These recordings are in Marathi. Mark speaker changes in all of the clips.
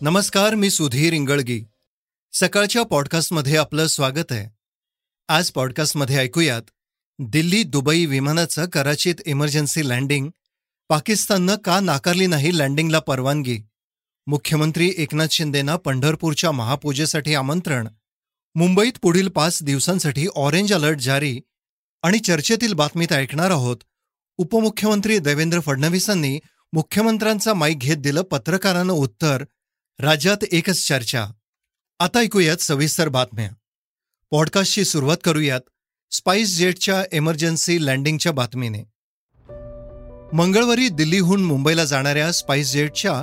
Speaker 1: नमस्कार मी सुधीर इंगळगी. सकाळच्या पॉडकास्टमध्ये आपलं स्वागत आहे. आज पॉडकास्टमध्ये ऐकूयात दिल्ली दुबई विमानाचं कराचीत इमर्जन्सी लँडिंग पाकिस्ताननं का नाकारली नाही लँडिंगला परवानगी? मुख्यमंत्री एकनाथ शिंदेना पंढरपूरच्या महापूजेसाठी आमंत्रण मुंबईत पुढील पाच दिवसांसाठी ऑरेंज अलर्ट जारी आणि चर्चेतील बातमीत ऐकणार आहोत. उपमुख्यमंत्री देवेंद्र फडणवीसांनी मुख्यमंत्र्यांचा माईक घेत दिलं पत्रकारांना उत्तर राज्यात एकच चर्चा. आता ऐकूयात सविस्तर बातम्या. पॉडकास्टची सुरुवात करूयात स्पाइस जेटच्या इमर्जन्सी लँडिंगच्या बातमीने. मंगळवारी दिल्लीहून मुंबईला जाणाऱ्या स्पाइस जेटच्या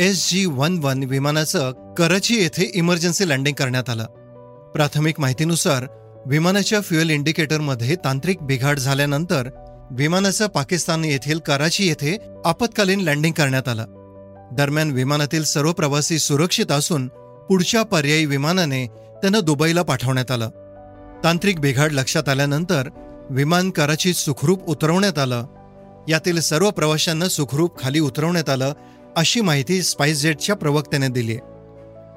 Speaker 1: एस जी वन वन विमानाचं कराची येथे इमर्जन्सी लँडिंग करण्यात आलं. प्राथमिक माहितीनुसार विमानाच्या फ्युएल इंडिकेटरमध्ये तांत्रिक बिघाड झाल्यानंतर विमानाचं पाकिस्तान येथील कराची येथे आपत्कालीन लँडिंग करण्यात आलं. दरम्यान विमानातील सर्व प्रवासी सुरक्षित असून पुढच्या पर्यायी विमानाने त्यांना दुबईला पाठवण्यात आलं. तांत्रिक बिघाड लक्षात आल्यानंतर विमान कराची सुखरूप उतरवण्यात आलं. यातील सर्व प्रवाशांना सुखरूप खाली उतरवण्यात आलं अशी माहिती स्पाइसजेटच्या प्रवक्त्याने दिली.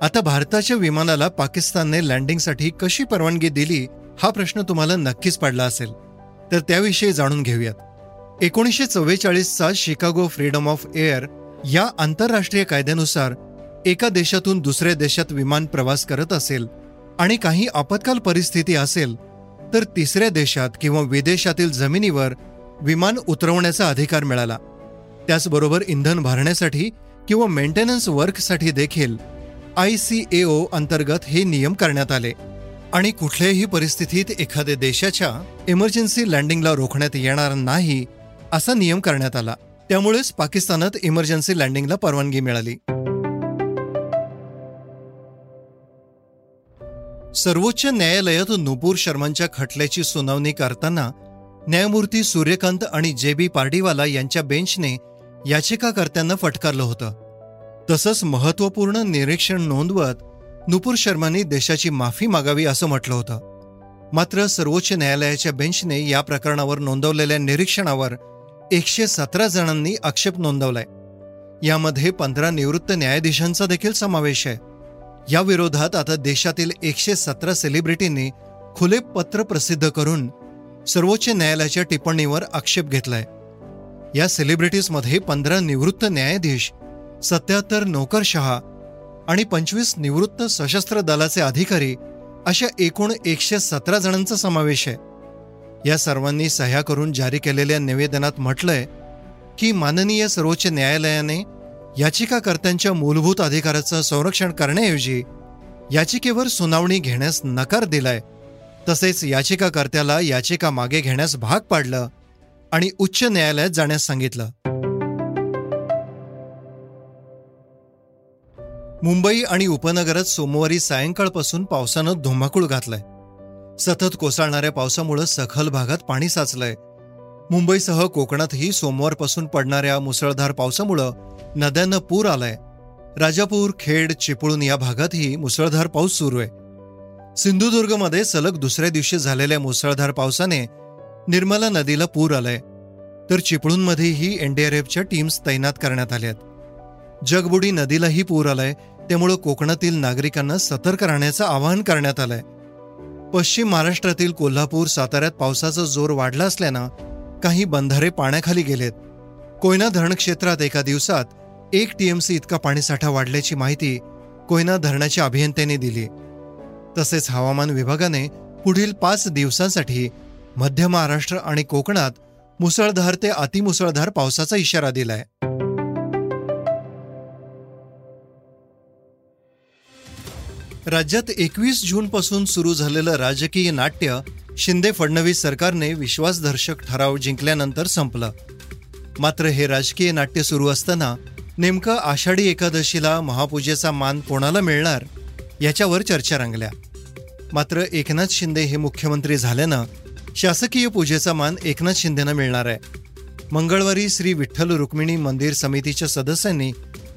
Speaker 1: आता भारताच्या विमानाला पाकिस्तानने लँडिंगसाठी कशी परवानगी दिली हा प्रश्न तुम्हाला नक्कीच पडला असेल. तर त्याविषयी जाणून घेऊयात. एकोणीसशे चव्वेचाळीसचा शिकागो फ्रीडम ऑफ एअर या आंतरराष्ट्रीय कायद्यानुसार एका देशातून दुसऱ्या देशात विमान प्रवास करत असेल आणि काही आपत्काल परिस्थिती असेल तर तिसऱ्या देशात किंवा विदेशातील जमिनीवर विमान उतरवण्याचा अधिकार मिळाला. त्याचबरोबर इंधन भरण्यासाठी किंवा मेंटेनन्स वर्कसाठी देखील आय सी ए ओ अंतर्गत हे नियम करण्यात आले आणि कुठल्याही परिस्थितीत एखाद्या देशाच्या इमर्जन्सी लँडिंगला रोखण्यात येणार नाही असा नियम करण्यात आला. त्यामुळेच पाकिस्तानात इमर्जन्सी लँडिंगला परवानगी मिळाली. सर्वोच्च न्यायालयात नुपूर शर्मांच्या खटल्याची सुनावणी करताना न्यायमूर्ती सूर्यकांत आणि जे बी पार्डीवाला यांच्या बेंचने याचिकाकर्त्यांना फटकारलं होतं. तसंच महत्त्वपूर्ण निरीक्षण नोंदवत नुपूर शर्मांनी देशाची माफी मागावी असं म्हटलं होतं. मात्र सर्वोच्च न्यायालयाच्या बेंचने या प्रकरणावर नोंदवलेल्या निरीक्षणावर एकशे सतरा जणांनी आक्षेप नोंदवलाय. यामध्ये पंधरा निवृत्त न्यायाधीशांचा देखील समावेश आहे. या विरोधात आता देशातील एकशे सतरा सेलिब्रिटींनी खुले पत्र प्रसिद्ध करून सर्वोच्च न्यायालयाच्या टिप्पणीवर आक्षेप घेतलाय. या सेलिब्रिटीजमध्ये पंधरा निवृत्त न्यायाधीश सत्याहत्तर नोकरशहा आणि पंचवीस निवृत्त सशस्त्र दलाचे अधिकारी अशा एकूण एकशे सतरा जणांचा समावेश आहे. या सर्वांनी सह्या करून जारी केलेल्या निवेदनात म्हटलंय की माननीय सर्वोच्च न्यायालयाने याचिकाकर्त्यांच्या मूलभूत अधिकाराचं संरक्षण करण्याऐवजी याचिकेवर सुनावणी घेण्यास नकार दिलाय. तसेच याचिकाकर्त्याला याचिका मागे घेण्यास भाग पाडलं आणि उच्च न्यायालयात जाण्यास सांगितलं. मुंबई आणि उपनगरात सोमवारी सायंकाळपासून पावसानं धुमाकूळ घातलाय. सतत कोसळणाऱ्या पावसामुळे सखल भागात पाणी साचलंय. मुंबईसह कोकणातही सोमवारपासून पडणाऱ्या मुसळधार पावसामुळं नद्यांना पूर आलाय. राजापूर खेड चिपळूण या भागातही मुसळधार पाऊस सुरू आहे. सिंधुदुर्गमध्ये सलग दुसऱ्या दिवशी झालेल्या मुसळधार पावसाने निर्मला नदीला पूर आलाय. तर चिपळूणमध्येही एनडीआरएफच्या टीम्स तैनात करण्यात आल्यात जगबुडी नदीलाही पूर आलाय. त्यामुळं कोकणातील नागरिकांना सतर्क राहण्याचं आवाहन करण्यात आलंय. पश्चिम महाराष्ट्रातील कोल्हापूर साताऱ्यात पावसाचा जोर वाढला असल्यानं काही बंधारे पाण्याखाली गेलेत. कोयना धरण क्षेत्रात एका दिवसात एक टीएमसी इतका पाणीसाठा वाढल्याची माहिती कोयना धरणाच्या अभियंत्यांनी दिली. तसेच हवामान विभागाने पुढील पाच दिवसांसाठी मध्य महाराष्ट्र आणि कोकणात मुसळधार ते अतिमुसळधार पावसाचा इशारा दिलाय. राज्यात एकवीस जूनपासून सुरू झालेलं राजकीय नाट्य शिंदे फडणवीस सरकारने विश्वासदर्शक ठराव जिंकल्यानंतर संपलं. मात्र हे राजकीय नाट्य सुरू असताना नेमकं आषाढी एकादशीला महापूजेचा मान कोणाला मिळणार याच्यावर चर्चा रंगल्या. मात्र एकनाथ शिंदे हे मुख्यमंत्री झाल्यानं शासकीय पूजेचा मान एकनाथ शिंदेनं मिळणार आहे. मंगळवारी श्री विठ्ठल रुक्मिणी मंदिर समितीच्या सदस्यांनी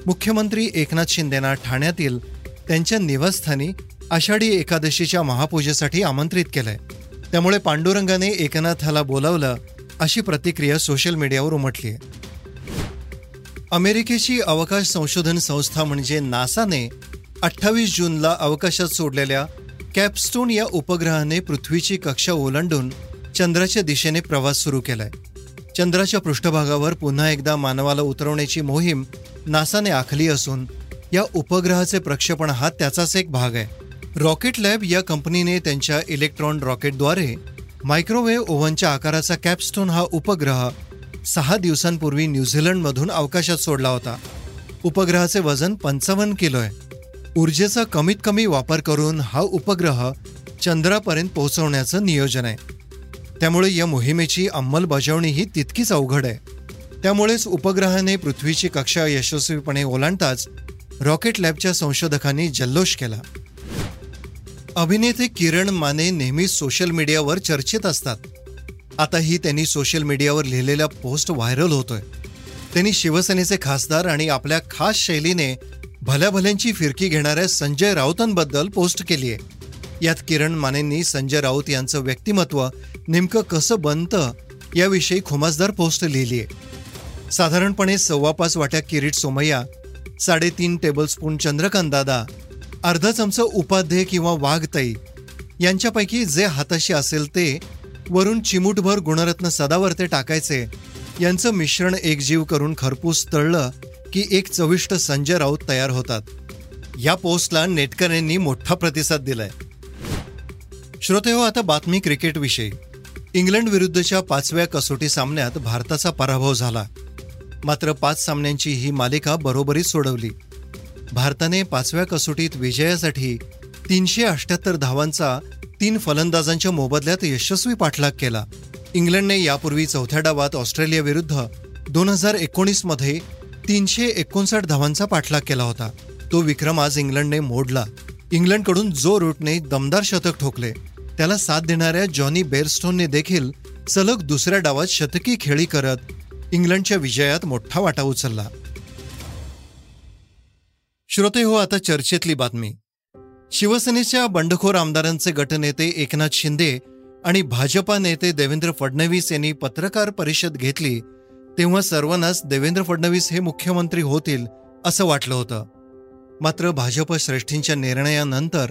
Speaker 1: मुख्यमंत्री एकनाथ शिंदेना ठाण्यातील त्यांच्या निवासस्थानी आषाढी एकादशीच्या महापूजेसाठी आमंत्रित केलंय. त्यामुळे पांडुरंगाने एकनाथाला बोलावलं अशी प्रतिक्रिया सोशल मीडियावर उमटली आहे अमेरिकेची अवकाश संशोधन संस्था म्हणजे नासाने अठ्ठावीस जूनला अवकाशात सोडलेल्या कॅपस्टोन या उपग्रहाने पृथ्वीची कक्षा ओलांडून चंद्राच्या दिशेने प्रवास सुरू केलाय. चंद्राच्या पृष्ठभागावर पुन्हा एकदा मानवाला उतरवण्याची मोहीम नासाने आखली असून या उपग्रहाचे प्रक्षेपण हा त्याचाच एक भाग आहे. रॉकेट लॅब या कंपनीने त्यांच्या इलेक्ट्रॉन रॉकेटद्वारे मायक्रोवेव्ह ओव्हनच्या आकाराचा कॅपस्टोन हा उपग्रह सहा दिवसांपूर्वी न्यूझीलंडमधून अवकाशात सोडला होता. उपग्रहाचे वजन पंचावन्न किलो आहे. ऊर्जेचा कमीत कमी वापर करून हा उपग्रह चंद्रापर्यंत पोहोचवण्याचं नियोजन आहे. त्यामुळे या मोहिमेची अंमलबजावणी ही तितकीच अवघड आहे. त्यामुळेच उपग्रहाने पृथ्वीची कक्षा यशस्वीपणे ओलांडताच रॉकेट लॅबच्या संशोधकांनी जल्लोष केला. अभिनेते किरण माने नेहमी सोशल मीडियावर चर्चेत असतात. आताही त्यांनी सोशल मीडियावर लिहिलेला पोस्ट व्हायरल होतोय. त्यांनी शिवसेनेचे खासदार आणि आपल्या खास शैलीने भल्याभल्यांची फिरकी घेणाऱ्या संजय राऊतांबद्दल पोस्ट केली आहे यात किरण मानेंनी संजय राऊत यांचं व्यक्तिमत्व नेमकं कसं बनतं याविषयी खुमासदार पोस्ट लिहिली आहे साधारणपणे सव्वा पाच वाट्या किरीट सोमय्या साडेतीन टेबलस्पून चंद्रकांत दादा अर्धा चमचा उपाध्ये किंवा वाघताई यांच्यापैकी जे हाताशी असेल ते वरून चिमूटभर गुणरत्न सदावर ते टाकायचे. यांचं मिश्रण एकजीव करून खरपूस तळलं की एक चविष्ट संजय राऊत तयार होतात. या पोस्टला नेटकऱ्यांनी मोठा प्रतिसाद दिलाय. श्रोते हो आता बातमी क्रिकेटविषयी. इंग्लंड विरुद्धच्या पाचव्या कसोटी सामन्यात भारताचा पराभव झाला. मात्र पाच सामन्यांची ही मालिका बरोबरीत सोडवली. भारताने पाचव्या कसोटीत विजयासाठी तीनशे अठ्याहत्तर धावांचा तीन फलंदाजांच्या मोबदल्यात यशस्वी पाठलाग केला. इंग्लंडने यापूर्वी चौथ्या डावात ऑस्ट्रेलियाविरुद्ध दोन हजार एकोणीसमध्ये तीनशे एकोणसाठ धावांचा पाठलाग केला होता. तो विक्रम आज इंग्लंडने मोडला. इंग्लंडकडून जो रूटने दमदार शतक ठोकले त्याला साथ देणाऱ्या जॉनी बेअरस्टोनने देखील सलग दुसऱ्या डावात शतकी खेळी करत इंग्लंडच्या विजयात मोठा वाटा उचलला. श्रोते हो आता चर्चेतली बातमी. शिवसेनेच्या बंडखोर आमदारांचे गटनेते एकनाथ शिंदे आणि भाजपा नेते देवेंद्र फडणवीस यांनी पत्रकार परिषद घेतली तेव्हा सर्वांनाच देवेंद्र फडणवीस हे मुख्यमंत्री होतील असं वाटलं होतं. मात्र भाजप श्रेष्ठींच्या निर्णयानंतर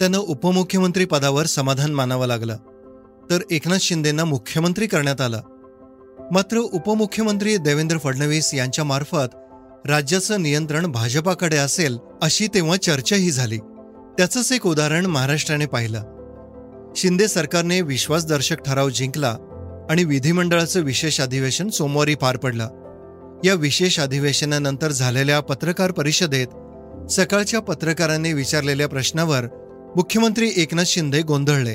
Speaker 1: त्यांना उपमुख्यमंत्री पदावर समाधान मानावं लागलं. तर एकनाथ शिंदेंना मुख्यमंत्री करण्यात आलं. मात्र उपमुख्यमंत्री देवेंद्र फडणवीस यांच्यामार्फत राज्याचं नियंत्रण भाजपाकडे असेल अशी तेव्हा चर्चाही झाली. त्याचंच एक उदाहरण महाराष्ट्राने पाहिलं. शिंदे सरकारने विश्वासदर्शक ठराव जिंकला आणि विधिमंडळाचं विशेष अधिवेशन सोमवारी पार पडलं. या विशेष अधिवेशनानंतर झालेल्या पत्रकार परिषदेत सकाळच्या पत्रकारांनी विचारलेल्या प्रश्नावर मुख्यमंत्री एकनाथ शिंदे गोंधळले.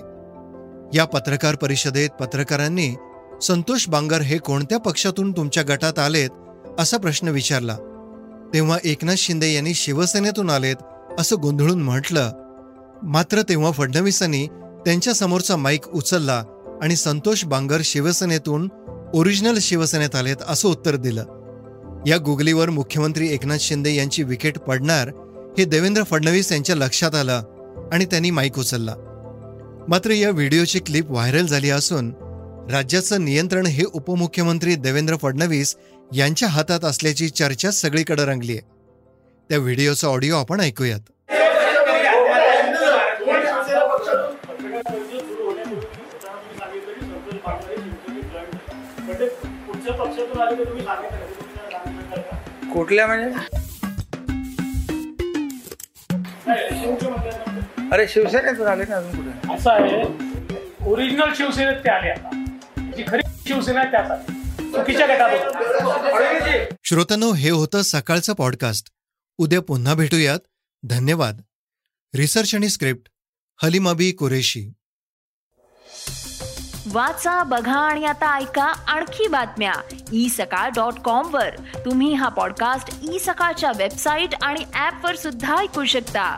Speaker 1: या पत्रकार परिषदेत पत्रकारांनी संतोष बांगर हे कोणत्या पक्षातून तुमच्या गटात आलेत असा प्रश्न विचारला. तेव्हा एकनाथ शिंदे यांनी शिवसेनेतून आलेत असं गोंधळून म्हटलं. मात्र तेव्हा फडणवीसांनी त्यांच्या समोरचा माईक उचलला आणि संतोष बांगर शिवसेनेतून ओरिजिनल शिवसेनेत आलेत असं उत्तर दिलं. या गुगलीवर मुख्यमंत्री एकनाथ शिंदे यांची विकेट पडणार हे देवेंद्र फडणवीस यांच्या लक्षात आलं आणि त्यांनी माईक उचलला. मात्र या व्हिडिओची क्लिप व्हायरल झाली असून राज्याचं नियंत्रण हे उपमुख्यमंत्री देवेंद्र फडणवीस यांच्या हातात असल्याची चर्चा सगळीकडे रंगली आहे त्या व्हिडिओचा ऑडिओ आपण ऐकूयात.
Speaker 2: कुठल्या म्हणजे? अरे शिवसेनेतून आले ना अजून कुठे?
Speaker 3: असं आहे. ओरिजिनल शिवसेनेत ते आले आता. जी खरी शिवसेना त्यासाठी. चुकीच्या गटात.
Speaker 1: श्रोतनो हे होतं सकाळचं पॉडकास्ट उद्या पुन्हा भेटूयात. धन्यवाद. रिसर्च आणि स्क्रिप्ट हलिमाबी कुरेशी.
Speaker 4: वाचा बघा आणि आता ऐका आणखी बातम्या. ई सकाळ डॉट कॉम वर. तुम्ही हा पॉडकास्ट ई सकाळच्या वेबसाईट आणि ऍप वर सुद्धा ऐकू शकता.